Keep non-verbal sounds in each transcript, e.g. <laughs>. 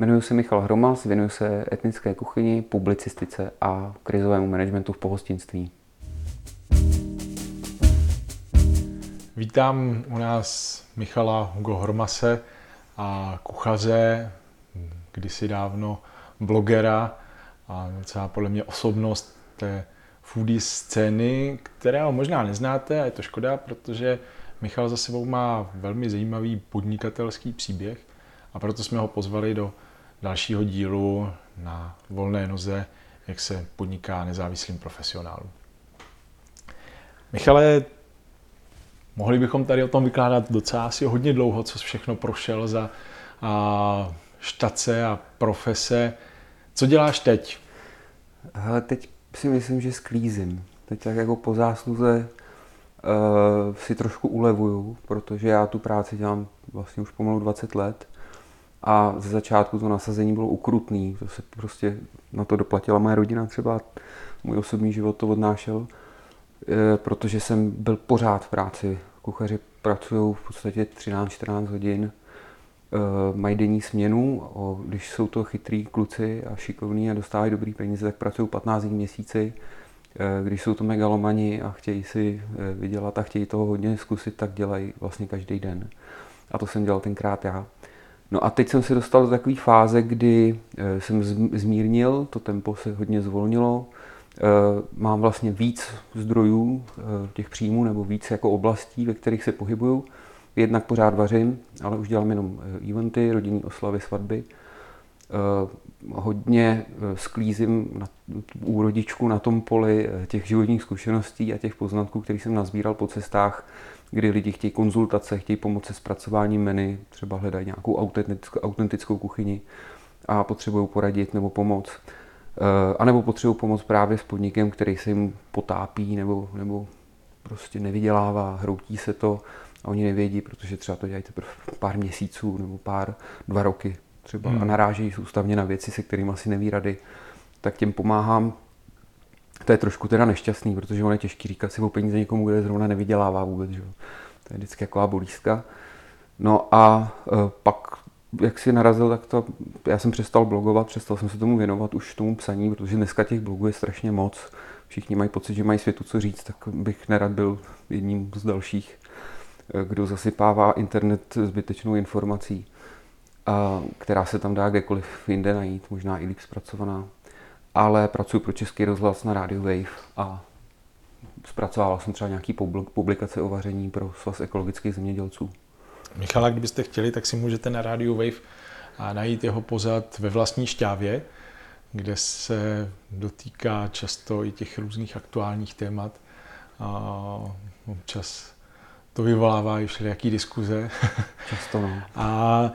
Jmenuji se Michal Hromas, věnuji se etnické kuchyni, publicistice a krizovému managementu v pohostinství. Vítám u nás Michala Hugo Hromase a kuchaře, kdysi dávno blogera a docela podle mě osobnost té foodie scény, kterého možná neznáte a je to škoda, protože Michal za sebou má velmi zajímavý podnikatelský příběh a proto jsme ho pozvali do dalšího dílu na volné noze, jak se podniká nezávislým profesionálům. Michale, mohli bychom tady o tom vykládat docela asi hodně dlouho, co všechno prošel za a, štace a profese. Co děláš teď? Hele, teď si myslím, že sklízím. Teď tak jako po zásluze uh, si trošku ulevuju, protože já tu práci dělám vlastně už pomalu 20 let a ze začátku to nasazení bylo ukrutný, to se prostě na to doplatila moje rodina třeba, můj osobní život to odnášel, eh, protože jsem byl pořád v práci. Kuchaři pracují v podstatě 13-14 hodin, eh, mají denní směnu, když jsou to chytrý kluci a šikovní a dostávají dobrý peníze, tak pracují 15 dní měsíci. Eh, když jsou to megalomani a chtějí si vydělat a chtějí toho hodně zkusit, tak dělají vlastně každý den. A to jsem dělal tenkrát já. No a teď jsem se dostal do takové fáze, kdy eh, jsem zmírnil, to tempo se hodně zvolnilo, eh, mám vlastně víc zdrojů eh, těch příjmů nebo víc jako oblastí, ve kterých se pohybuju. Jednak pořád vařím, ale už dělám jenom eventy, rodinní oslavy, svatby. Hodně sklízím na, u rodičku na tom poli těch životních zkušeností a těch poznatků, které jsem nazbíral po cestách kdy lidi chtějí konzultace, chtějí pomoct se zpracováním menu, třeba hledají nějakou autentickou, autentickou kuchyni a potřebují poradit nebo pomoct. Eh, a nebo potřebují pomoct právě s podnikem, který se jim potápí nebo, nebo prostě nevydělává, hroutí se to a oni nevědí, protože třeba to dělají teprve pár měsíců nebo pár, dva roky třeba hmm. a narážejí soustavně na věci, se kterými asi neví rady, tak těm pomáhám to je trošku teda nešťastný, protože ono je těžký říkat si o peníze někomu, kde zrovna nevydělává vůbec. Že? To je vždycky taková bolístka. No a e, pak, jak si narazil, tak to, já jsem přestal blogovat, přestal jsem se tomu věnovat už tomu psaní, protože dneska těch blogů je strašně moc. Všichni mají pocit, že mají světu co říct, tak bych nerad byl jedním z dalších, e, kdo zasypává internet zbytečnou informací, která se tam dá kdekoliv jinde najít, možná i líp zpracovaná ale pracuji pro Český rozhlas na Radio Wave a zpracovával jsem třeba nějaký publikace o vaření pro svaz ekologických zemědělců. Michala, kdybyste chtěli, tak si můžete na Radio Wave najít jeho pozad ve vlastní šťávě, kde se dotýká často i těch různých aktuálních témat. A občas to vyvolává i všelijaký diskuze. <laughs> Často, no. A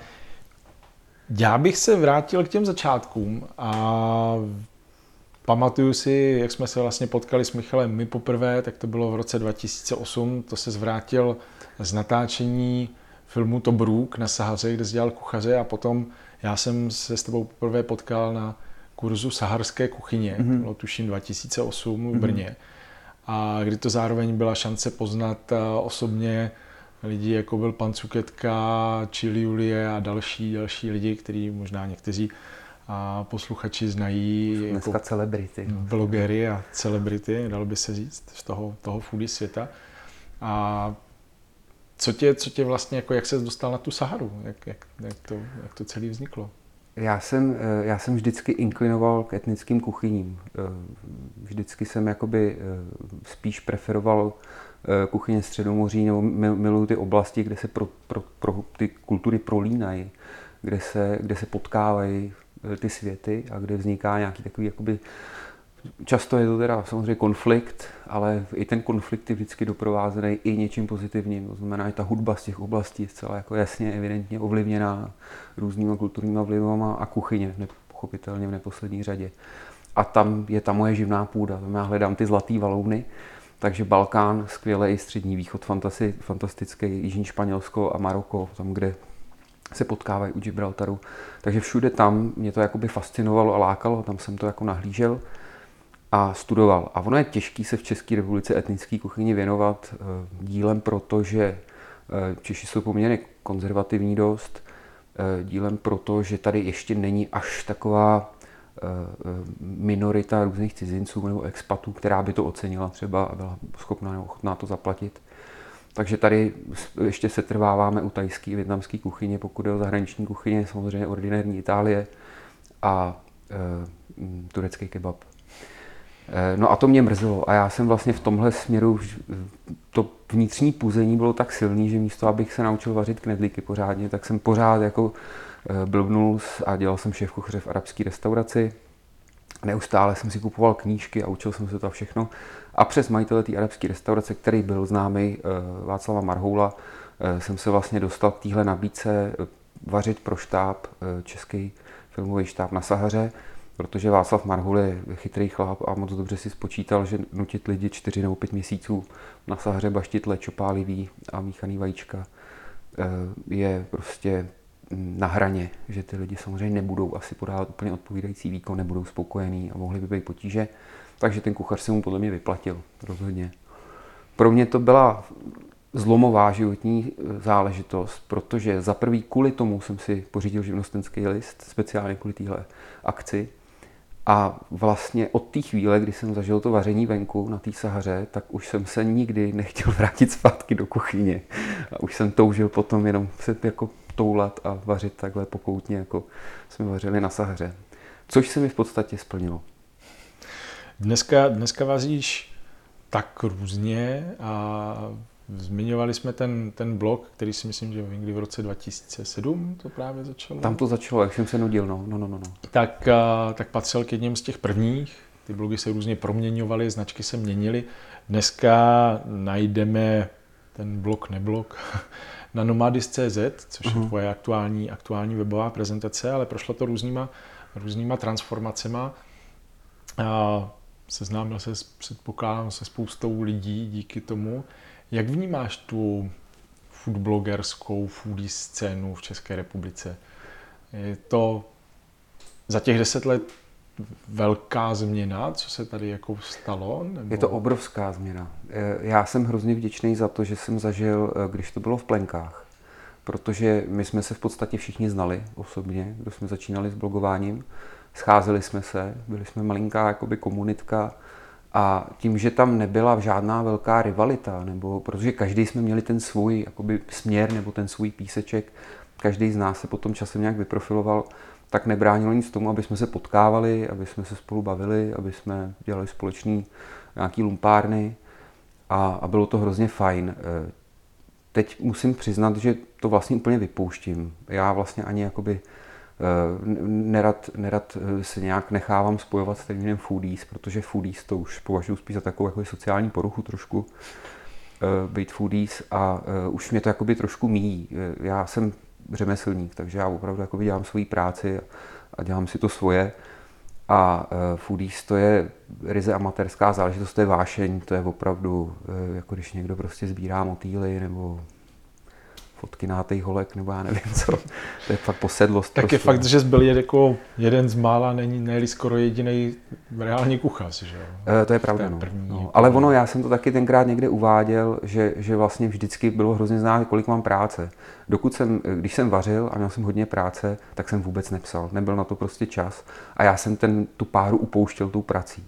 já bych se vrátil k těm začátkům a Pamatuju si, jak jsme se vlastně potkali s Michalem my poprvé, tak to bylo v roce 2008, to se zvrátil z natáčení filmu Tobruk na Sahaře, kde dělal kuchaře a potom já jsem se s tebou poprvé potkal na kurzu saharské kuchyně, mm-hmm. bylo tuším 2008 v Brně. Mm-hmm. A kdy to zároveň byla šance poznat eh, osobně lidi, jako byl pan Cuketka, Chili Julie a další, další lidi, kteří možná někteří a posluchači znají Dneska jako celebrity. blogery a celebrity, dalo by se říct, z toho, toho foodie světa. A co tě, co tě vlastně, jako jak se dostal na tu Saharu? Jak, jak, jak, to, jak to celé vzniklo? Já jsem, eh, já jsem vždycky inklinoval k etnickým kuchyním. Eh, vždycky jsem jakoby eh, spíš preferoval kuchyně Středomoří nebo miluju ty oblasti, kde se pro, pro, pro ty kultury prolínají, kde se, kde se potkávají ty světy a kde vzniká nějaký takový jakoby Často je to teda samozřejmě konflikt, ale i ten konflikt je vždycky doprovázený i něčím pozitivním. To znamená, že ta hudba z těch oblastí je zcela jako jasně, evidentně ovlivněná různýma kulturníma vlivama a kuchyně, pochopitelně v neposlední řadě. A tam je ta moje živná půda, tam já hledám ty zlatý valouny, takže Balkán, skvělý i střední východ, fantastický, Jižní Španělsko a Maroko, tam, kde se potkávají u Gibraltaru. Takže všude tam mě to jakoby fascinovalo a lákalo, tam jsem to jako nahlížel a studoval. A ono je těžké se v České republice etnické kuchyni věnovat eh, dílem, protože eh, Češi jsou poměrně konzervativní dost, dílem proto, že tady ještě není až taková minorita různých cizinců nebo expatů, která by to ocenila třeba a byla schopná nebo ochotná to zaplatit. Takže tady ještě se trváváme u tajské větnamské kuchyně, pokud je o zahraniční kuchyně, samozřejmě ordinární Itálie a e, turecký kebab. E, no a to mě mrzelo a já jsem vlastně v tomhle směru, to vnitřní puzení bylo tak silný, že místo, abych se naučil vařit knedlíky pořádně, tak jsem pořád jako e, blbnul a dělal jsem šéf kuchaře v arabské restauraci. Neustále jsem si kupoval knížky a učil jsem se to všechno. A přes majitele té arabské restaurace, který byl známý eh, Václava Marhoula, eh, jsem se vlastně dostal k téhle nabídce eh, vařit pro štáb, český filmový štáb na Sahaře, protože Václav Marhul je chytrý chlap a moc dobře si spočítal, že nutit lidi čtyři nebo pět měsíců na Sahaře baštit lečopálivý a míchaný vajíčka je prostě na hraně, že ty lidi samozřejmě nebudou asi podávat úplně odpovídající výkon, nebudou spokojení a mohly by být potíže. Takže ten kuchař se mu podle mě vyplatil, rozhodně. Pro mě to byla zlomová životní e, záležitost, protože za prvý kvůli tomu jsem si pořídil živnostenský list, speciálně kvůli téhle akci. A vlastně od té chvíle, kdy jsem zažil to vaření venku na té Sahaře, tak už jsem se nikdy nechtěl <laughs> vrátit zpátky do kuchyně. A už jsem toužil potom jenom se jako toulat a vařit takhle pokoutně, jako jsme vařili na Sahaře. Což se mi v podstatě splnilo. Dneska, dneska vazíš tak různě a zmiňovali jsme ten, ten blog, který si myslím, že někdy v roce 2007 to právě začalo. Tam to začalo, jak jsem se nudil, no, no, no, no. Tak, tak patřil k jedním z těch prvních. Ty blogy se různě proměňovaly, značky se měnily. Dneska najdeme ten blog, neblog, na nomadis.cz, což uh-huh. je mhm. tvoje aktuální, aktuální webová prezentace, ale prošlo to různýma, různýma transformacema. A seznámil se, předpokládám, se spoustou lidí díky tomu. Jak vnímáš tu foodblogerskou foodie scénu v České republice? Je to za těch deset let velká změna, co se tady jako stalo? Nebo... Je to obrovská změna. E, já jsem hrozně vděčný za to, že jsem zažil, e, když to bylo v plenkách, protože my jsme se v podstatě všichni znali osobně, kdo jsme začínali s blogováním scházeli jsme se, byli jsme malinká jakoby komunitka a tím, že tam nebyla žádná velká rivalita, nebo protože každý jsme měli ten svůj jakoby směr nebo ten svůj píseček, každý z nás se potom časem nějak vyprofiloval, tak nebránilo nic tomu, aby jsme se potkávali, aby jsme se spolu bavili, aby jsme dělali společný nějaký lumpárny a, a bylo to hrozně fajn. E, teď musím přiznat, že to vlastně úplně vypouštím. Já vlastně ani jakoby Eh, nerad, nerad eh, se nějak nechávám spojovat s termínem foodies, protože foodies to už považuji spíš za takovou jako sociální poruchu trošku, být foodies a už mě to jakoby trošku míjí. Já jsem řemeslník, takže já opravdu jakoby dělám svoji práci a dělám si to svoje. A foodies to je ryze amatérská záležitost, to je vášeň, to je opravdu, jako když někdo prostě sbírá motýly nebo fotky nátej holek, nebo já nevím co. To je fakt posedlost. Tak prostě. je fakt, že byl jako jeden z mála, není nejli skoro jediný reálný kuchař, že e, to je pravda, no. První, no. Ale ono, já jsem to taky tenkrát někde uváděl, že, že vlastně vždycky bylo hrozně znát, kolik mám práce. Dokud jsem, když jsem vařil a měl jsem hodně práce, tak jsem vůbec nepsal. Nebyl na to prostě čas. A já jsem ten, tu páru upouštěl tou prací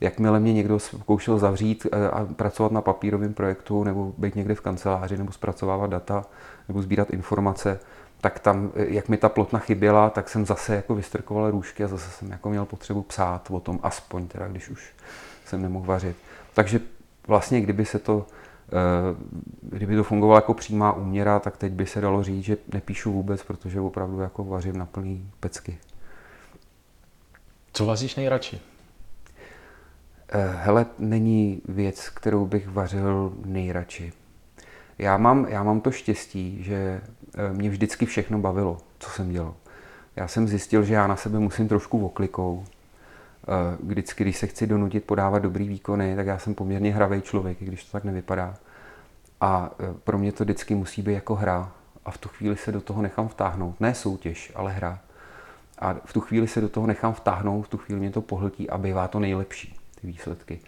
jakmile mě někdo zkoušel zavřít eh, a pracovat na papírovém projektu nebo být někde v kanceláři nebo zpracovávat data nebo sbírat informace, tak tam, eh, jak mi ta plotna chyběla, tak jsem zase jako vystrkoval růžky a zase jsem jako měl potřebu psát o tom, aspoň teda, když už jsem nemohl vařit. Takže vlastně, kdyby se to, eh, kdyby to fungovalo jako přímá úměra, tak teď by se dalo říct, že nepíšu vůbec, protože opravdu jako vařím na plný pecky. Co vaříš nejradši? Eh, hele, není věc, kterou bych vařil nejradši. Já mám, já mám to štěstí, že eh, mě vždycky všechno bavilo, co jsem dělal. Já jsem zjistil, že já na sebe musím trošku oklikou. Eh, vždycky, když se chci donutit podávat dobrý výkony, tak já jsem poměrně hravý člověk, i když to tak nevypadá. A pro mě to vždycky musí být jako hra. A v tu chvíli se do toho nechám vtáhnout. Ne soutěž, ale hra. A v tu chvíli se do toho nechám vtáhnout, v tu chvíli mě to pohltí a bývá to nejlepší ty výsledky.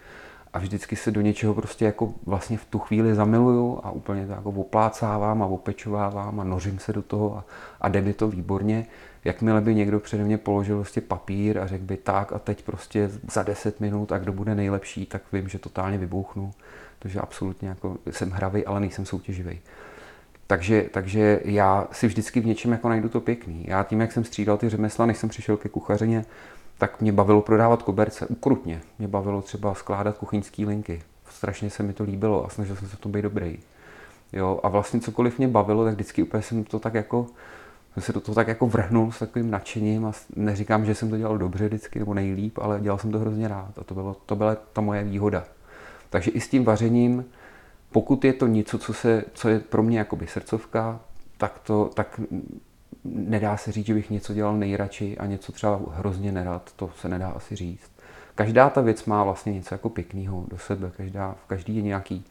a vždycky se do něčeho prostě jako vlastně v tu chvíli zamiluju a úplně to jako oplácávám a opečovávám a nořím se do toho a, a jde mi to výborně. Jakmile by někdo přede mě položil prostě papír a řekl by tak a teď prostě za 10 minut a kdo bude nejlepší, tak vím, že totálně vybouchnu. Takže absolutně jako jsem hravý, ale nejsem soutěživý. Takže, takže já si vždycky v něčem jako najdu to pěkný. Já tím, jak jsem střídal ty řemesla, než jsem přišel ke kuchařině, tak mě bavilo prodávat koberce, ukrutně. Mě bavilo třeba skládat kuchyňské linky. Strašně se mi to líbilo a snažil jsem se v tom být dobrý. Jo, a vlastně cokoliv mě bavilo, tak vždycky úplně jsem to tak jako jsem se do toho tak jako vrhnul s takovým nadšením a neříkám, že jsem to dělal dobře vždycky nebo nejlíp, ale dělal jsem to hrozně rád a to, bylo, to byla ta moje výhoda. Takže i s tím vařením, pokud je to něco, co, se, co je pro mě jakoby srdcovka, tak, to, tak nedá se říct, že bych něco dělal nejradši a něco třeba hrozně nerad, to se nedá asi říct. Každá ta věc má vlastně něco jako pěkného do sebe, každá, v každý je nějaký,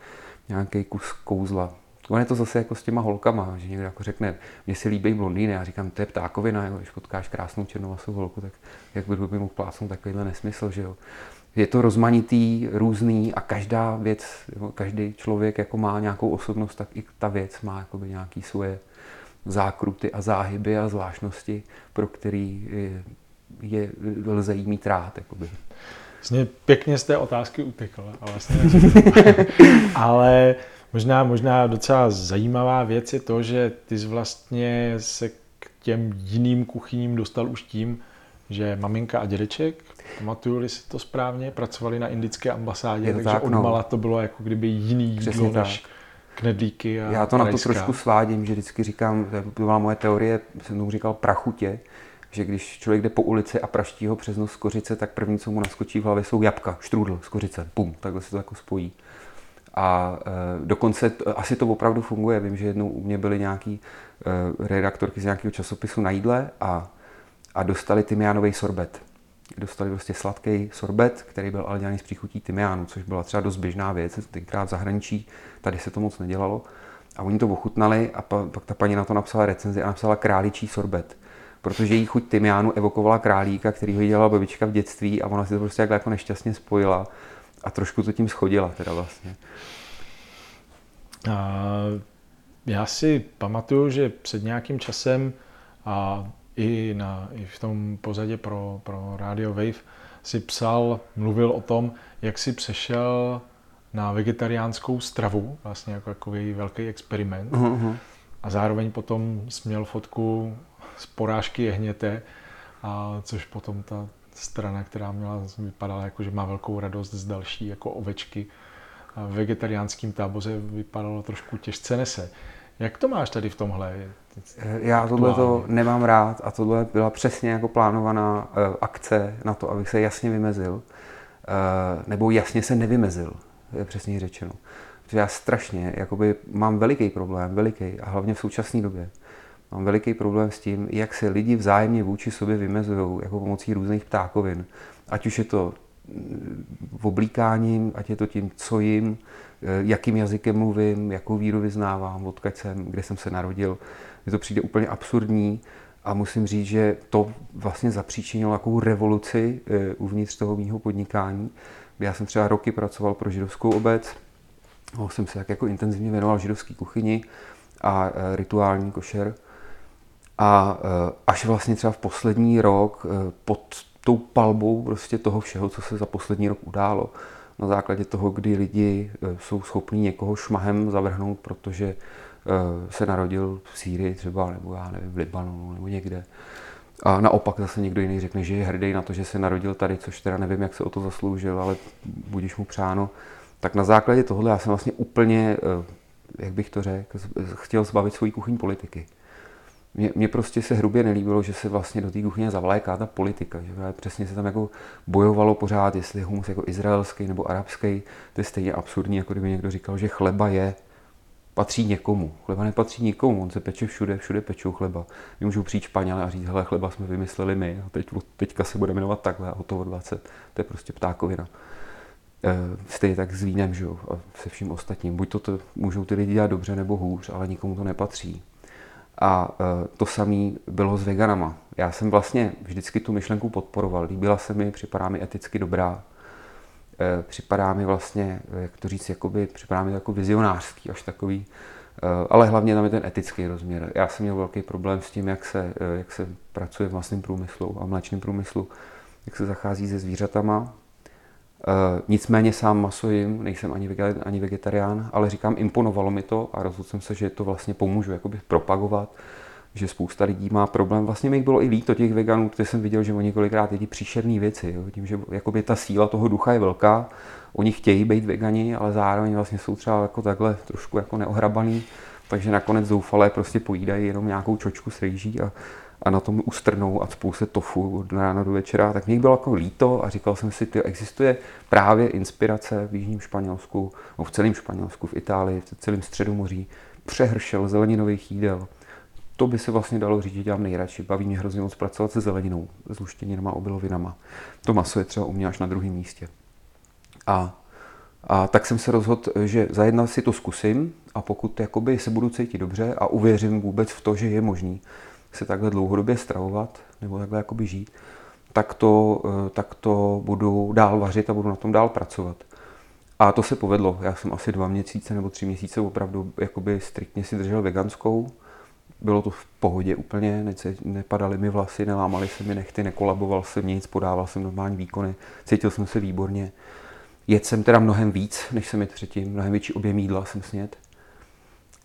nějaký kus kouzla. Ono je to zase jako s těma holkama, že někdo jako řekne, mně se líbí blondýny, já říkám, to je ptákovina, jo, když potkáš krásnou černovlasou holku, tak jak by mi mohl plásnout takovýhle nesmysl, že jo. Je to rozmanitý, různý a každá věc, každý člověk jako má nějakou osobnost, tak i ta věc má jakoby nějaký svoje zákruty a záhyby a zvláštnosti, pro který je, je, lze jí mít rád. Jakoby. Vlastně pěkně z té otázky utekl. Ale, vlastně <laughs> ale možná, možná docela zajímavá věc je to, že ty jsi vlastně se k těm jiným kuchyním dostal už tím, že maminka a dědeček, pamatuju si to správně, pracovali na indické ambasádě, takže tak, od no. to bylo jako kdyby jiný jídlo než knedlíky a Já to na to trošku svádím, že vždycky říkám, to byla moje teorie, jsem tomu říkal prachutě, že když člověk jde po ulici a praští ho přes nos kořice, tak první, co mu naskočí v hlavě, jsou jabka, štrůdl z kořice, pum, takhle se to jako spojí. A e, dokonce t, asi to opravdu funguje. Vím, že jednou u mě byly nějaký e, redaktorky z nějakého časopisu na jídle a, a dostali tymiánový sorbet. Dostali prostě sladký sorbet, který byl ale dělaný z příchutí tymiánu, což byla třeba dost běžná věc, tenkrát v zahraničí, tady se to moc nedělalo. A oni to ochutnali a pa, pak ta paní na to napsala recenzi a napsala králičí sorbet protože jí chuť tymiánu evokovala králíka, který ho dělala babička v dětství a ona si to prostě jako nešťastně spojila a trošku to tím schodila teda vlastně. A já si pamatuju, že před nějakým časem a i, na, i v tom pozadě pro, pro Radio Wave si psal, mluvil o tom, jak si přešel na vegetariánskou stravu, vlastně jako takový velký experiment. Uh-huh. A zároveň potom směl fotku z porážky jehněte, a což potom ta strana, která měla, vypadala jako, že má velkou radost z další jako ovečky. V vegetariánském táboře vypadalo trošku těžce nese. Jak to máš tady v tomhle? Já tohle to nemám rád a tohle byla přesně jako plánovaná uh, akce na to, abych se jasně vymezil, uh, nebo jasně se nevymezil, je přesně řečeno. Protože já strašně jakoby, mám veliký problém, veliký, a hlavně v současné době, mám veliký problém s tím, jak se lidi vzájemně vůči sobě vymezují jako pomocí různých ptákovin. Ať už je to v oblíkáním, ať je to tím, co jim, eh, jakým jazykem mluvím, jakou víru vyznávám, odkud jsem, kde jsem se narodil. Mně to přijde úplně absurdní a musím říct, že to vlastně zapříčinilo takovou revoluci eh, uvnitř toho mého podnikání, já jsem třeba roky pracoval pro židovskou obec, jsem se tak jako intenzivně věnoval židovské kuchyni a eh, rituální košer. A až vlastně třeba v poslední rok pod tou palbou prostě toho všeho, co se za poslední rok událo. Na základě toho, kdy lidi jsou schopní někoho šmahem zavrhnout, protože se narodil v Sýrii třeba, nebo já nevím, v Libanonu, nebo někde. A naopak zase někdo jiný řekne, že je hrdý na to, že se narodil tady, což teda nevím, jak se o to zasloužil, ale budíš mu přáno. Tak na základě tohohle já jsem vlastně úplně, e, jak bych to řekl, chtěl zbavit svoji kuchyň politiky. Mně, prostě se hrubě nelíbilo, že se vlastně do té kuchyně zavléká ta politika, že přesně se tam jako bojovalo pořád, jestli je humus jako izraelský nebo arabský, to je stejně absurdní, jako kdyby někdo říkal, že chleba je patří někomu. Chleba nepatří nikomu, on se peče všude, všude pečou chleba. My můžou přijít Španěle a říct, hele, chleba jsme vymysleli my a teď, teďka se bude jmenovat takhle a hotovo 20. To je prostě ptákovina. E, stejně tak s vínem, že jo, a se vším ostatním. Buď to, to můžou ty lidi dělat dobře nebo hůř, ale nikomu to nepatří. A e, to samé bylo s veganama. Já jsem vlastně vždycky tu myšlenku podporoval. Líbila se mi, připadá mi eticky dobrá. E, připadá mi vlastně, jak to říct, jakoby, připadá mi jako vizionářský, až takový, e, ale hlavně tam je ten etický rozměr. Já jsem měl velký problém s tím, jak se, jak se pracuje v masném průmyslu a mléčném průmyslu, jak se zachází se zvířatama. Nicméně sám maso jim, nejsem ani, ani vegetarián, ale říkám, imponovalo mi to a rozhodl jsem se, že to vlastně pomůžu jakoby propagovat že spousta lidí má problém. Vlastně mi bylo i líto těch veganů, protože jsem viděl, že oni kolikrát jedí příšerné věci. Jo. Tím, že jakoby ta síla toho ducha je velká, oni chtějí být vegani, ale zároveň vlastně jsou třeba jako takhle trošku jako neohrabaný, takže nakonec zoufalé prostě pojídají jenom nějakou čočku s rejží a, a na tom ustrnou a spou se tofu od rána do večera. Tak mě bylo jako líto a říkal jsem si, že existuje právě inspirace v Jižním Španělsku, no v celém Španělsku, v Itálii, v celém Středomoří, přehršel zeleninových jídel, to by se vlastně dalo říct, že dělám nejradši. Baví mě hrozně moc pracovat se zeleninou, s luštěninama, obilovinama. To maso je třeba u mě až na druhém místě. A, a tak jsem se rozhodl, že za jedna si to zkusím a pokud jakoby se budu cítit dobře a uvěřím vůbec v to, že je možný se takhle dlouhodobě stravovat nebo takhle jakoby žít, tak to, eh, tak to budu dál vařit a budu na tom dál pracovat. A to se povedlo. Já jsem asi dva měsíce nebo tři měsíce opravdu jakoby striktně si držel veganskou bylo to v pohodě úplně, nepadaly mi vlasy, nelámaly se mi nechty, nekolaboval jsem nic, podával jsem normální výkony, cítil jsem se výborně. Jedl jsem teda mnohem víc, než jsem jedl předtím, mnohem větší objem jídla jsem sněd,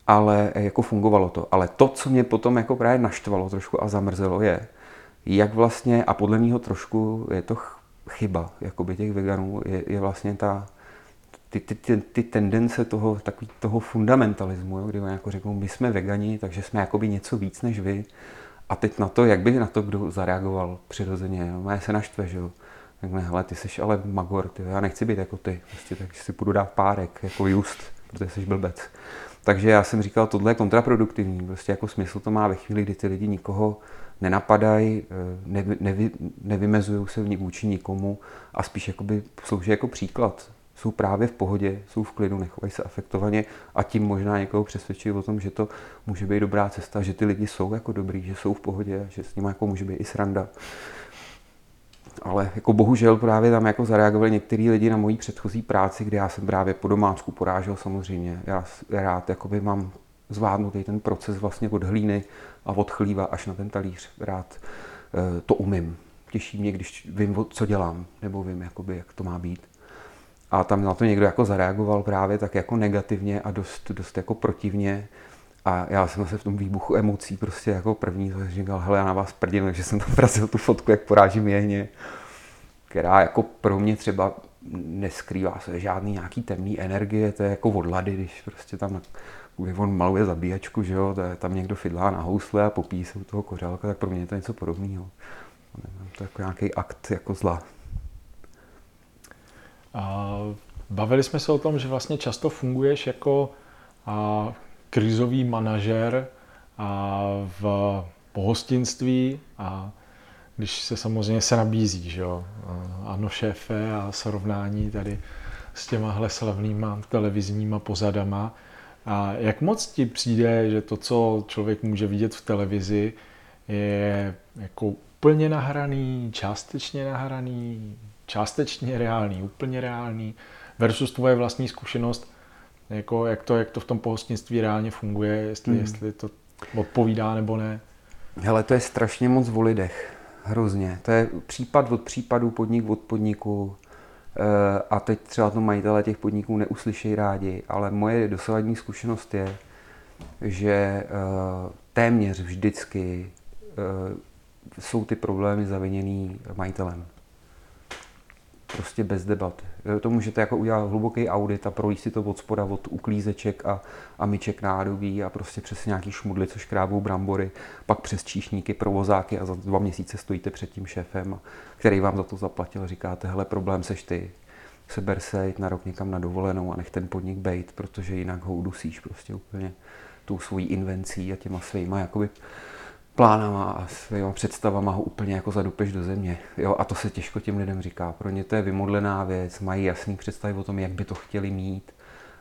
ale jako fungovalo to. Ale to, co mě potom jako právě naštvalo trošku a zamrzelo, je, jak vlastně, a podle mého trošku je to chyba jakoby těch veganů, je, je vlastně ta, ty, ty, ty, ty tendence toho, takový, toho fundamentalismu, jo, kdy oni jako řeknou, my jsme vegani, takže jsme jakoby něco víc než vy. A teď na to, jak by na to kdo zareagoval přirozeně, no, se naštve, že jo. Tak ne, hele, ty jsi ale magor, ty, já nechci být jako ty, prostě, tak si půjdu dát párek, jako just, protože jsi blbec. Takže já jsem říkal, tohle je kontraproduktivní, prostě jako smysl to má ve chvíli, kdy ty lidi nikoho nenapadají, eh, nevy, nevy, nevymezují se vůči nikomu a spíš jakoby slouží jako příklad jsou právě v pohodě, jsou v klidu, nechovají se afektovaně a tím možná někoho přesvědčí o tom, že to může být dobrá cesta, že ty lidi jsou jako dobrý, že jsou v pohodě, že s nimi jako může být i sranda. Ale jako bohužel právě tam jako zareagovali některý lidi na mojí předchozí práci, kde já jsem právě po domácku porážel samozřejmě. Já rád jakoby mám zvládnutý ten proces vlastně od hlíny a od chlíva až na ten talíř. Rád eh, to umím. Těší mě, když vím, co dělám, nebo vím, jakoby, jak to má být. A tam na to někdo jako zareagoval právě tak jako negativně a dost, dost jako protivně. A já jsem se v tom výbuchu emocí prostě jako první říkal, hele, já na vás prdím, takže jsem tam <laughs> vrazil tu fotku, jak porážím jehně, která jako pro mě třeba neskrývá se žádný nějaký temný energie, to je jako od lady, když prostě tam on maluje zabíjačku, že jo, to je, tam někdo fidlá na housle a popíjí se u toho kořálka, tak pro mě je to něco podobného. To je jako nějaký akt jako zla. Bavili jsme se o tom, že vlastně často funguješ jako krizový manažer v pohostinství a když se samozřejmě se nabízí, že jo, ano šéfe a srovnání tady s těmahle slavnýma televizníma pozadama. A jak moc ti přijde, že to, co člověk může vidět v televizi, je jako úplně nahraný, částečně nahraný, částečně reálný, úplně reálný, versus tvoje vlastní zkušenost, jako jak, to, jak to v tom pohostnictví reálně funguje, jestli, hmm. jestli to odpovídá nebo ne. Hele, to je strašně moc o lidech. Hrozně. To je případ od případu, podnik od podniku. Eh, a teď třeba to majitele těch podniků neuslyšejí rádi, ale moje dosavadní zkušenost je, že eh, téměř vždycky eh, jsou ty problémy zaviněný majitelem prostě bez debat. To můžete jako udělat hluboký audit a projít si to od spoda, od uklízeček a, a myček nádobí a prostě přes nějaký šmudly, což krábou brambory, pak přes číšníky, provozáky a za dva měsíce stojíte před tím šéfem, který vám za to zaplatil. Říkáte, hele, problém seš ty, seber se, jít na rok někam na dovolenou a nech ten podnik bejt, protože jinak ho udusíš prostě úplně tou svojí invencí a těma svýma jakoby plánama a svýma představama ho úplně jako zadupeš do země. Jo, a to se těžko těm lidem říká. Pro ně to je vymodlená věc, mají jasný představy o tom, jak by to chtěli mít,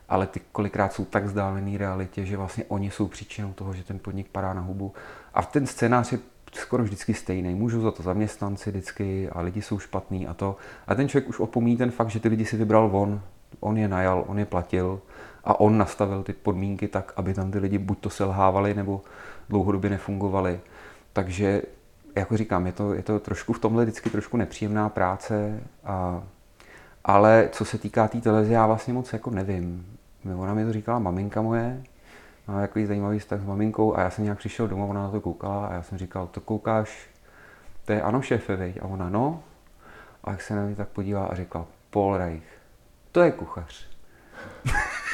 ale ty kolikrát jsou tak vzdálený realitě, že vlastně oni jsou příčinou toho, že ten podnik padá na hubu. A ten scénář je skoro vždycky stejný. Můžu za to zaměstnanci vždycky a lidi jsou špatný a to. A ten člověk už opomíní ten fakt, že ty lidi si vybral on. On je najal, on je platil a on nastavil ty podmínky tak, aby tam ty lidi buď to selhávali, nebo dlouhodobě nefungovali. Takže, jako říkám, je to, je to trošku v tomhle vždycky trošku nepříjemná práce, a, ale co se týká té tý televize, já vlastně moc jako nevím. Ona mi to říkala maminka moje, má takový zajímavý vztah s maminkou a já jsem nějak přišel domů, ona na to koukala a já jsem říkal, to koukáš, to je ano šéfe, veď? A ona, no. A jak se na mě tak podívá a říkal, Paul Reich, to je kuchař. <laughs>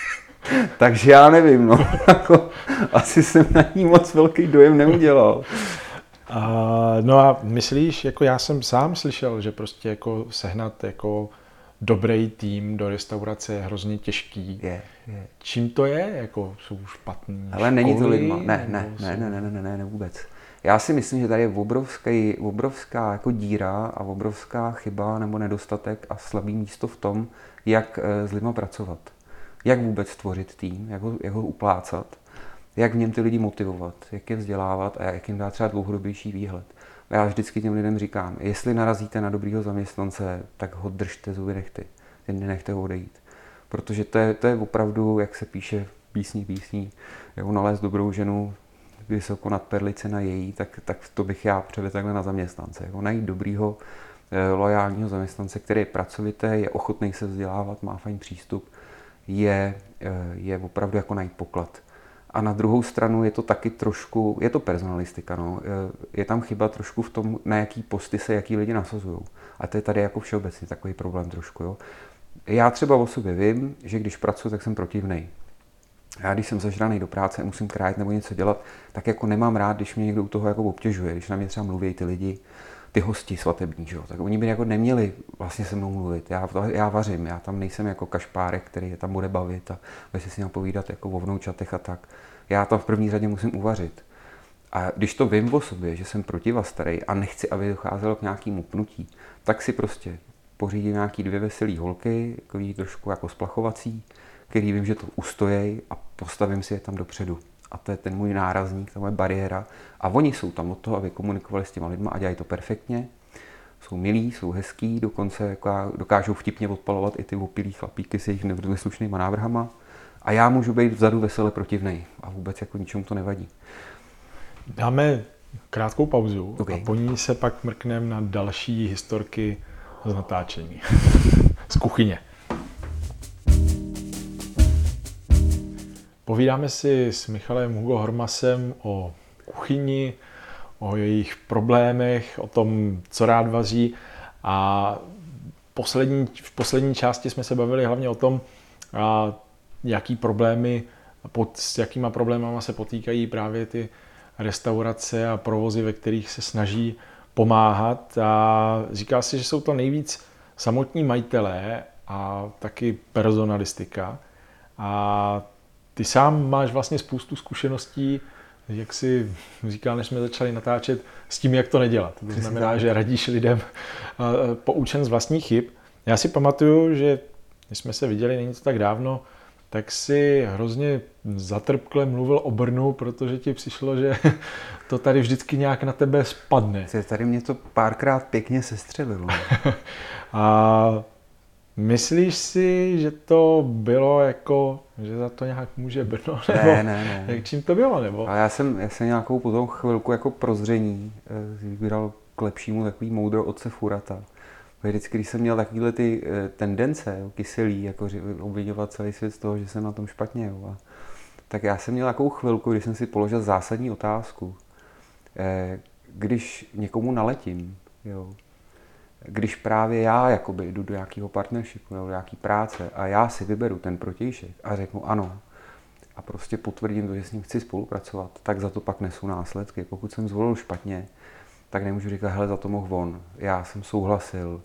<laughs> Takže já nevím, no. <laughs> Jako, asi jsem na ní moc velký dojem neudělal. Uh, no a myslíš, jako já jsem sám slyšel, že prostě jako sehnat jako dobrý tým do restaurace je hrozně těžký. Je, je. Čím to je? Jako jsou špatný Ale není to lidma. Ne, ne, ne, ne, ne, ne, ne, ne, vůbec. Já si myslím, že tady je obrovský, obrovská jako díra a obrovská chyba nebo nedostatek a slabý místo v tom, jak eh, s lidma pracovat. Jak vůbec tvořit tým, jak ho, jak ho uplácat, jak v něm ty lidi motivovat, jak je vzdělávat a jak jim dát třeba dlouhodobější výhled. A já vždycky těm lidem říkám, jestli narazíte na dobrýho zaměstnance, tak ho držte zuby nechty. Nenechte ho odejít. Protože to je, to je opravdu, jak se píše v písní písní, jako nalézt dobrou ženu vysoko nad perlice na její, tak, tak to bych já převedl takhle na zaměstnance. Jako najít dobrýho, eh, lojálního zaměstnance, který je pracovitý, je ochotný se vzdělávat, má fajn přístup, je, eh, je opravdu jako najít poklad. A na druhou stranu je to taky trošku, je to personalistika, no. je tam chyba trošku v tom, na jaký posty se jaký lidi nasazují. A to je tady jako všeobecně takový problém trošku. Jo. Já třeba o sobě vím, že když pracuji, tak jsem protivnej. Já když jsem zažraný do práce, musím krájet nebo něco dělat, tak jako nemám rád, když mě někdo u toho jako obtěžuje, když na mě třeba mluví ty lidi, ty hosti svatební, že jo? tak oni by jako neměli vlastně se mnou mluvit. Já, já vařím, já tam nejsem jako kašpárek, který je tam bude bavit a bude si s ním povídat jako o vnoučatech a tak. Já tam v první řadě musím uvařit. A když to vím o sobě, že jsem protivastarý a nechci, aby docházelo k nějakému pnutí, tak si prostě pořídím nějaký dvě veselé holky, takový trošku jako splachovací, který vím, že to ustojí a postavím si je tam dopředu a to je ten můj nárazník, ta moje bariéra. A oni jsou tam od toho, aby komunikovali s těma lidma a dělají to perfektně. Jsou milí, jsou hezký, dokonce jako dokážou vtipně odpalovat i ty opilí chlapíky s jejich neslušnýma návrhama. A já můžu být vzadu vesele protivnej a vůbec jako ničemu to nevadí. Dáme krátkou pauzu okay. a po ní se pak mrkneme na další historky z natáčení. <laughs> z kuchyně. Povídáme si s Michalem Hugo Hormasem o kuchyni, o jejich problémech, o tom, co rád vaří. A poslední, v poslední části jsme se bavili hlavně o tom, a jaký problémy, pod, s jakýma problémama se potýkají právě ty restaurace a provozy, ve kterých se snaží pomáhat. A říká si, že jsou to nejvíc samotní majitelé a taky personalistika. A ty sám máš vlastně spoustu zkušeností, jak si říkal, než jsme začali natáčet, s tím, jak to nedělat. To znamená, že radíš lidem poučen z vlastních chyb. Já si pamatuju, že když jsme se viděli, není to tak dávno, tak si hrozně zatrpkle mluvil o Brnu, protože ti přišlo, že <laughs> to tady vždycky nějak na tebe spadne. Tady mě to párkrát pěkně sestřelilo. <laughs> a Myslíš si, že to bylo jako, že za to nějak může Brno? Nebo ne, ne, ne. Jak čím to bylo? Nebo? A já jsem, já jsem nějakou potom chvilku jako prozření eh, vybíral k lepšímu takový moudro otce Furata. Vždycky, když jsem měl takovéhle ty eh, tendence jo, kyselý, jako obvinovat celý svět z toho, že jsem na tom špatně, jo, a, tak já jsem měl takovou chvilku, kdy jsem si položil zásadní otázku. Eh, když někomu naletím, jo, když právě já jakoby jdu do nějakého partnershipu nebo do nějaké práce a já si vyberu ten protějšek a řeknu ano a prostě potvrdím to, že s ním chci spolupracovat, tak za to pak nesu následky. Pokud jsem zvolil špatně, tak nemůžu říkat, hele, za to mohl on. Já jsem souhlasil,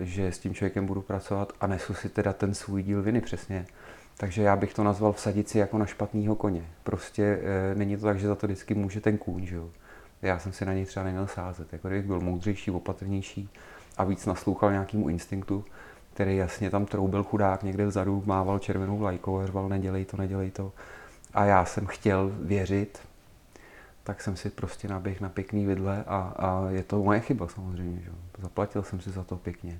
že s tím člověkem budu pracovat a nesu si teda ten svůj díl viny přesně. Takže já bych to nazval vsadit si jako na špatného koně. Prostě e, není to tak, že za to vždycky může ten kůň, že jo. Já jsem si na něj třeba neměl sázet. Jako kdybych byl moudřejší, opatrnější, a víc naslouchal nějakému instinktu, který jasně tam troubil chudák někde vzadu, mával červenou vlajkou a řval nedělej to, nedělej to. A já jsem chtěl věřit, tak jsem si prostě naběh na pěkný vidle a, a je to moje chyba samozřejmě. Že? Zaplatil jsem si za to pěkně.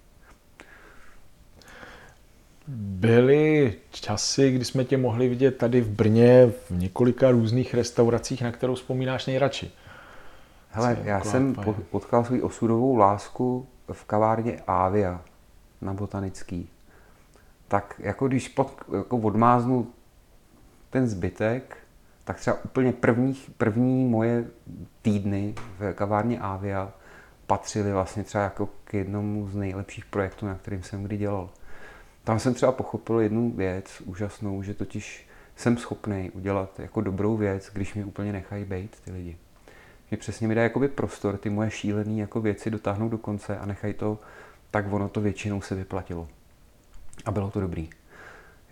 Byly časy, kdy jsme tě mohli vidět tady v Brně v několika různých restauracích, na kterou vzpomínáš nejradši. Hele, já jsem potkal svou osudovou lásku v kavárně Avia na Botanický. Tak jako když pod, jako odmáznu ten zbytek, tak třeba úplně první, první moje týdny v kavárně Avia patřily vlastně třeba jako k jednomu z nejlepších projektů, na kterým jsem kdy dělal. Tam jsem třeba pochopil jednu věc úžasnou, že totiž jsem schopný udělat jako dobrou věc, když mi úplně nechají být ty lidi. Mě přesně mi dá jakoby prostor ty moje šílené jako věci dotáhnout do konce a nechají to, tak ono to většinou se vyplatilo. A bylo to dobrý.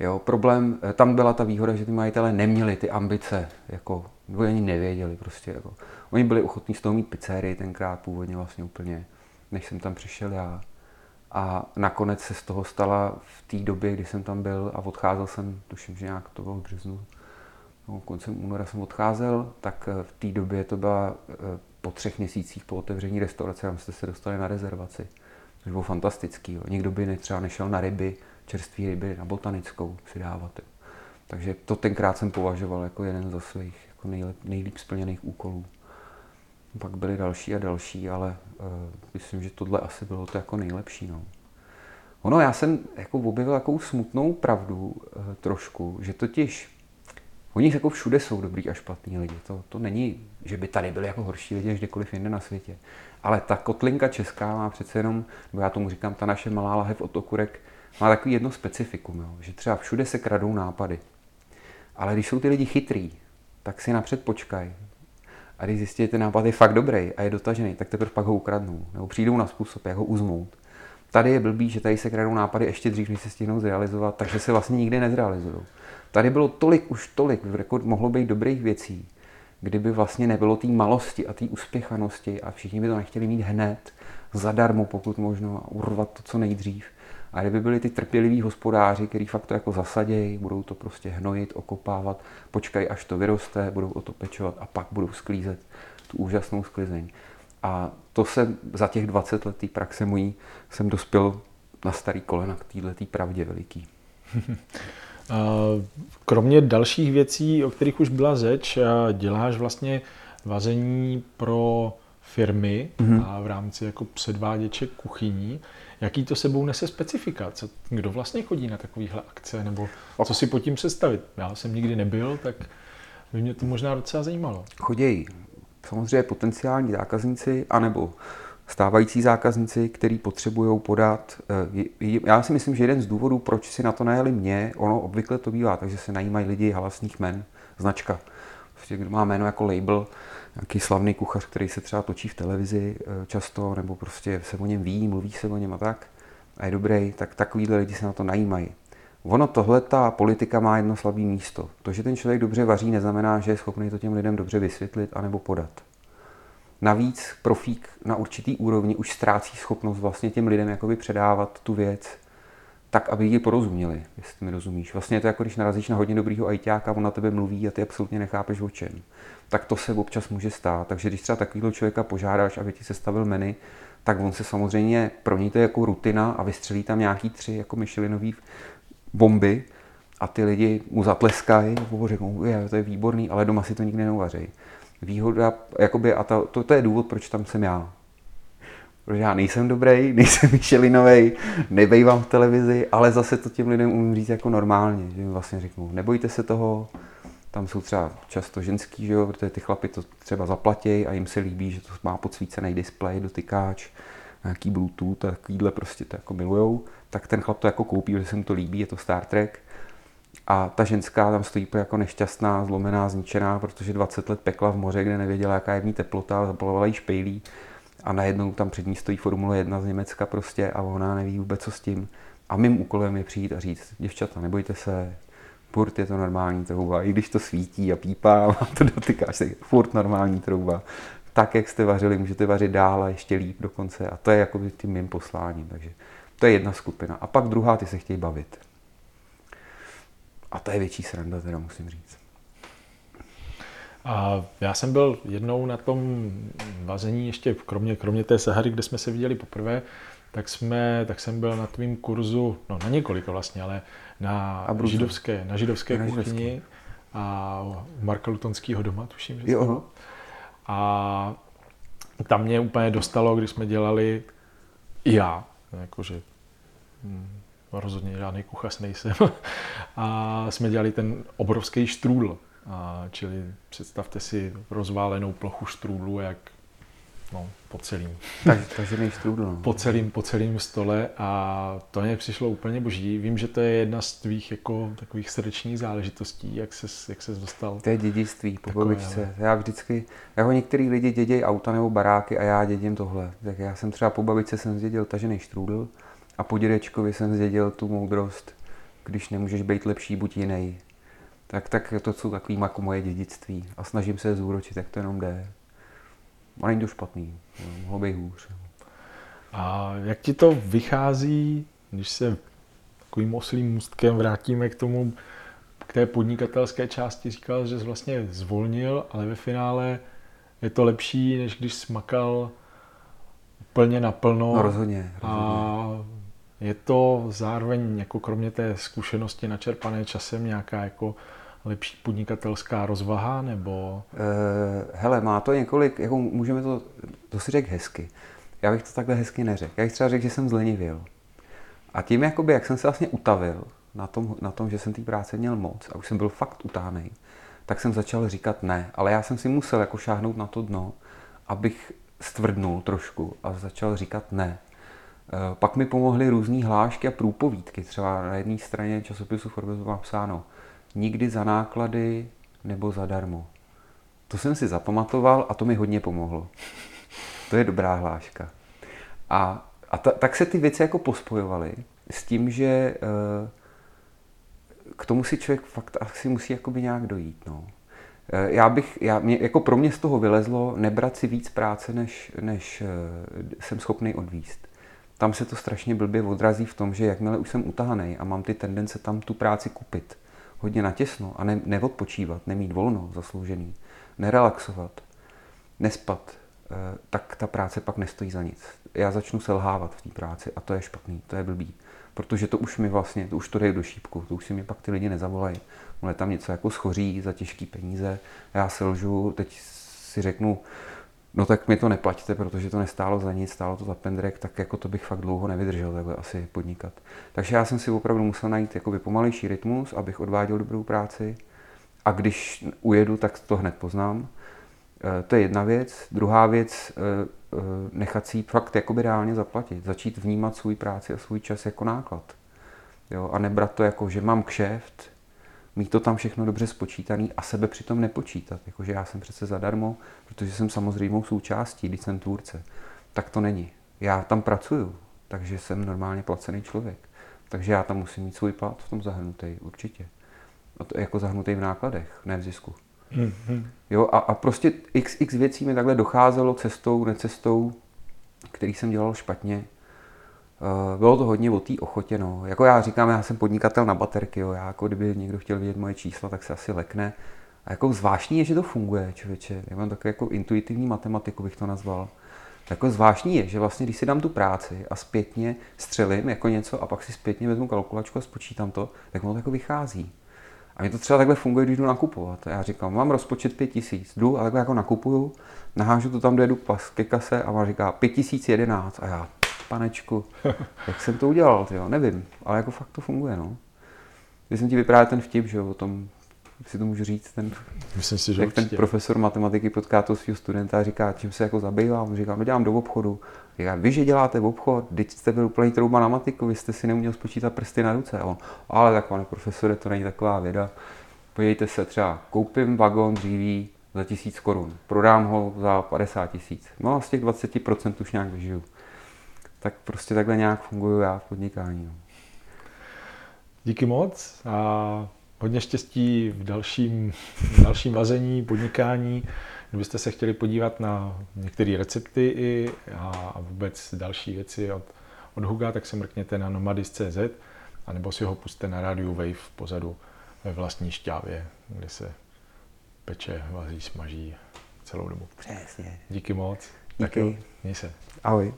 Jo, problém, eh, tam byla ta výhoda, že ty majitelé neměli ty ambice, jako, nebo ani nevěděli prostě. Jako. Oni byli ochotní z toho mít pizzerii tenkrát původně vlastně úplně, než jsem tam přišel já. A nakonec se z toho stala v té době, kdy jsem tam byl a odcházel jsem, tuším, že nějak to bylo v březnu, no, koncem února jsem odcházel, tak eh, v té době to byla eh, po třech měsících po otevření restaurace, tam jste se dostali na rezervaci. Což bylo fantastický. Jo. Nikdo by třeba nešel na ryby, čerstvé ryby, na botanickou si dávat. Jo. Takže to tenkrát jsem považoval jako jeden ze svých jako nejlep, nejlíp splněných úkolů. Pak byly další a další, ale uh, myslím, že tohle asi bylo to jako nejlepší. No. Ono, já jsem jako objevil takovou smutnou pravdu uh, trošku, že totiž oni jako všude jsou dobrý a špatní lidi. To, to není, že by tady byli jako horší lidi než kdekoliv jinde na světě. Ale ta kotlinka česká má přece jenom, nebo já tomu říkám, ta naše malá lahev od okurek, má takový jedno specifikum, jo, že třeba všude se kradou nápady. Ale když jsou ty lidi chytrý, tak si napřed počkaj. A když zjistí, že ten nápad je fakt dobrý a je dotažený, tak teprve pak ho ukradnou. Nebo přijdou na způsob, jak ho uzmout. Tady je blbý, že tady se kradou nápady ještě dřív, než se stihnou zrealizovat, takže se vlastně nikdy nezrealizují. Tady bylo tolik, už tolik, rekord mohlo být dobrých věcí, kdyby vlastně nebylo té malosti a té uspěchanosti a všichni by to nechtěli mít hned, zadarmo pokud možno a urvat to co nejdřív. A kdyby byli ty trpěliví hospodáři, kteří fakt to jako zasadějí, budou to prostě hnojit, okopávat, počkají, až to vyroste, budou o to pečovat a pak budou sklízet tu úžasnou sklizeň. A to se za těch 20 let praxe mojí jsem dospěl na starý kolena k této pravdě veliký. <laughs> Kromě dalších věcí, o kterých už byla řeč, děláš vlastně vaření pro firmy mm-hmm. a v rámci jako předváděček kuchyní. Jaký to sebou nese specifika? Co, kdo vlastně chodí na takovéhle akce? Nebo co si pod tím představit? Já jsem nikdy nebyl, tak by mě to možná docela zajímalo. Chodějí samozřejmě potenciální zákazníci, anebo stávající zákazníci, kteří potřebují podat. Eh, já si myslím, že jeden z důvodů, proč si na to najeli mě, ono obvykle to bývá, takže se najímají lidi hlasných men, značka. Prostě kdo má jméno jako label, nějaký slavný kuchař, který se třeba točí v televizi eh, často, nebo prostě se o něm ví, mluví se o něm a tak, a je dobrý, tak takovýhle lidi se na to najímají. Ono tohle, ta politika má jedno slabé místo. To, že ten člověk dobře vaří, neznamená, že je schopný to těm lidem dobře vysvětlit anebo podat. Navíc profík na určitý úrovni už ztrácí schopnost vlastně těm lidem jakoby předávat tu věc tak, aby ji porozuměli, jestli mi rozumíš. Vlastně je to jako když narazíš na hodně dobrýho ajťáka, on na tebe mluví a ty absolutně nechápeš o čem. Tak to se občas může stát. Takže když třeba takového člověka požádáš, aby ti sestavil menu, tak on se samozřejmě, pro něj to je jako rutina a vystřelí tam nějaký tři jako Michelinové bomby a ty lidi mu zatleskají a řeknou, je, to je výborný, ale doma si to nikdy neuvaří. Výhoda, jakoby, a to, to, to je důvod, proč tam jsem já protože já nejsem dobrý, <laughs> nejsem Michelinovej, nebejvám v televizi, ale zase to těm lidem umím říct jako normálně, že jim vlastně řeknu, nebojte se toho, tam jsou třeba často ženský, že jo, protože ty chlapy to třeba zaplatí a jim se líbí, že to má podsvícený displej, dotykáč, nějaký Bluetooth, takovýhle prostě to jako milujou, tak ten chlap to jako koupí, že se mu to líbí, je to Star Trek. A ta ženská tam stojí jako nešťastná, zlomená, zničená, protože 20 let pekla v moře, kde nevěděla, jaká je v ní teplota, zapalovala jí špejlí a najednou tam před ní stojí Formule 1 z Německa prostě a ona neví vůbec co s tím. A mým úkolem je přijít a říct, děvčata, nebojte se, furt je to normální trouba, i když to svítí a pípá a <laughs> to dotykáš se, furt normální trouba. Tak, jak jste vařili, můžete vařit dál a ještě líp dokonce a to je jako tím mým posláním, takže to je jedna skupina. A pak druhá, ty se chtějí bavit. A to je větší sranda, teda musím říct. A já jsem byl jednou na tom vazení, ještě kromě, kromě té Sahary, kde jsme se viděli poprvé, tak, jsme, tak jsem byl na tvým kurzu, no na několik vlastně, ale na židovské, na židovské na kuchyni židovské. a u Marka Lutonského doma, tuším, že jo. A tam mě úplně dostalo, když jsme dělali i já, jakože rozhodně žádný kuchař nejsem, <laughs> a jsme dělali ten obrovský štrůdl. A, čili představte si rozválenou plochu štrůdlu, jak no, po celým. <laughs> Tak, tažený štrůdl. No. Po celým, po celým stole a to mě přišlo úplně boží. Vím, že to je jedna z tvých jako takových srdečních záležitostí, jak ses, jak ses dostal. To je dědictví po babičce. Já vždycky, jako některý lidi dědějí auta nebo baráky a já dědím tohle. Tak já jsem třeba po babičce jsem zdědil tažený štrůdl a po dědečkovi jsem zdědil tu moudrost, když nemůžeš být lepší, buď jiný. Tak, tak to jsou takový jako moje dědictví a snažím se zúročit, jak to jenom jde. A není to špatný, mohlo být hůř. A jak ti to vychází, když se takovým oslým můstkem vrátíme k tomu, k té podnikatelské části, říkal, že jsi vlastně zvolnil, ale ve finále je to lepší, než když smakal plně naplno. No rozhodně, rozhodně. A je to zároveň jako kromě té zkušenosti načerpané časem nějaká jako lepší podnikatelská rozvaha, nebo? Uh, hele, má to několik, jako můžeme to, to si řekl hezky. Já bych to takhle hezky neřekl. Já bych třeba řekl, že jsem zlenivěl. A tím, jakoby, jak jsem se vlastně utavil na tom, na tom že jsem té práce měl moc a už jsem byl fakt utánej, tak jsem začal říkat ne. Ale já jsem si musel jako šáhnout na to dno, abych stvrdnul trošku a začal říkat ne. Eh, pak mi pomohly různé hlášky a průpovídky. Třeba na jedné straně časopisu Forbes bylo napsáno nikdy za náklady nebo zadarmo. To jsem si zapamatoval a to mi hodně pomohlo. To je dobrá hláška. A, a ta, tak se ty věci jako pospojovaly s tím, že e, k tomu si člověk fakt asi musí nějak dojít. No. E, já bych, já, mě, jako pro mě z toho vylezlo nebrat si víc práce, než, než jsem schopný odvíst. Tam se to strašně blbě odrazí v tom, že jakmile už jsem utahaný a mám ty tendence tam tu práci kupit, hodně natěsno a ne, neodpočívat, nemít volno zasloužený, nerelaxovat, nespat, eh, tak ta práce pak nestojí za nic. Já začnu selhávat v té práci a to je špatný, to je blbý. Protože to už mi vlastně, to už to jde do šípku, to už si mi pak ty lidi nezavolají. Ale tam něco jako schoří za těžký peníze, já selžu, teď si řeknu, no tak mi to neplaťte, protože to nestálo za nic, stálo to za pendrek, tak jako to bych fakt dlouho nevydržel takhle asi podnikat. Takže já jsem si opravdu musel najít jakoby pomalejší rytmus, abych odváděl dobrou práci a když ujedu, tak to hned poznám. E, to je jedna věc. Druhá věc, e, e, nechat si fakt jakoby reálně zaplatit. Začít vnímat svůj práci a svůj čas jako náklad. Jo? A nebrat to jako, že mám kšeft, mít to tam všechno dobře spočítaný a sebe přitom nepočítat. Jakože já jsem přece zadarmo, protože jsem samozřejmou součástí, když jsem tvůrce. Tak to není. Já tam pracuju, takže jsem normálně placený člověk. Takže já tam musím mít svůj plat v tom zahrnutý, určitě. A to jako zahrnutý v nákladech, ne v zisku. Mm-hmm. Jo, a, a prostě x, x věcí mi takhle docházelo cestou, necestou, který jsem dělal špatně bylo to hodně o té ochotě, no. Jako já říkám, já jsem podnikatel na baterky, jo. Já jako kdyby někdo chtěl vidět moje čísla, tak se asi lekne. A jako zvláštní je, že to funguje, člověče. Já mám takový jako intuitivní matematiku, bych to nazval. Jako zvláštní je, že vlastně, když si dám tu práci a zpětně střelím jako něco a pak si zpětně vezmu kalkulačku a spočítám to, tak ono to jako vychází. A mě to třeba takhle funguje, když jdu nakupovat. Já říkám, mám rozpočet 5000, jdu a takhle jako nakupuju, nahážu to tam, dojedu ke kase a má říká 5011 a já panečku. <laughs> Jak jsem to udělal, tyjo? nevím, ale jako fakt to funguje, no. Když jsem ti vyprávěl ten vtip, že jo, o tom, si to můžu říct, ten, Myslím si, že jak ten profesor matematiky potká toho svého studenta a říká, čím se jako zabývá, on říká, no dělám do obchodu. Říká, vy, že děláte v obchod, teď jste byl úplný trouba na matiku, vy jste si neuměl spočítat prsty na ruce. A on, ale tak pane profesore, to není taková věda. Podívejte se, třeba koupím vagon dříví za tisíc korun, prodám ho za 50 tisíc. No a z těch 20% už nějak vyžiju tak prostě takhle nějak funguju já v podnikání. No. Díky moc a hodně štěstí v dalším, v dalším vazení, podnikání. Kdybyste se chtěli podívat na některé recepty i a vůbec další věci od, od Huga, tak se mrkněte na nomadis.cz a nebo si ho puste na rádiu Wave pozadu ve vlastní šťávě, kde se peče, vaří, smaží celou dobu. Přesně. Díky moc. Díky. Tak jo, měj se. Ahoj.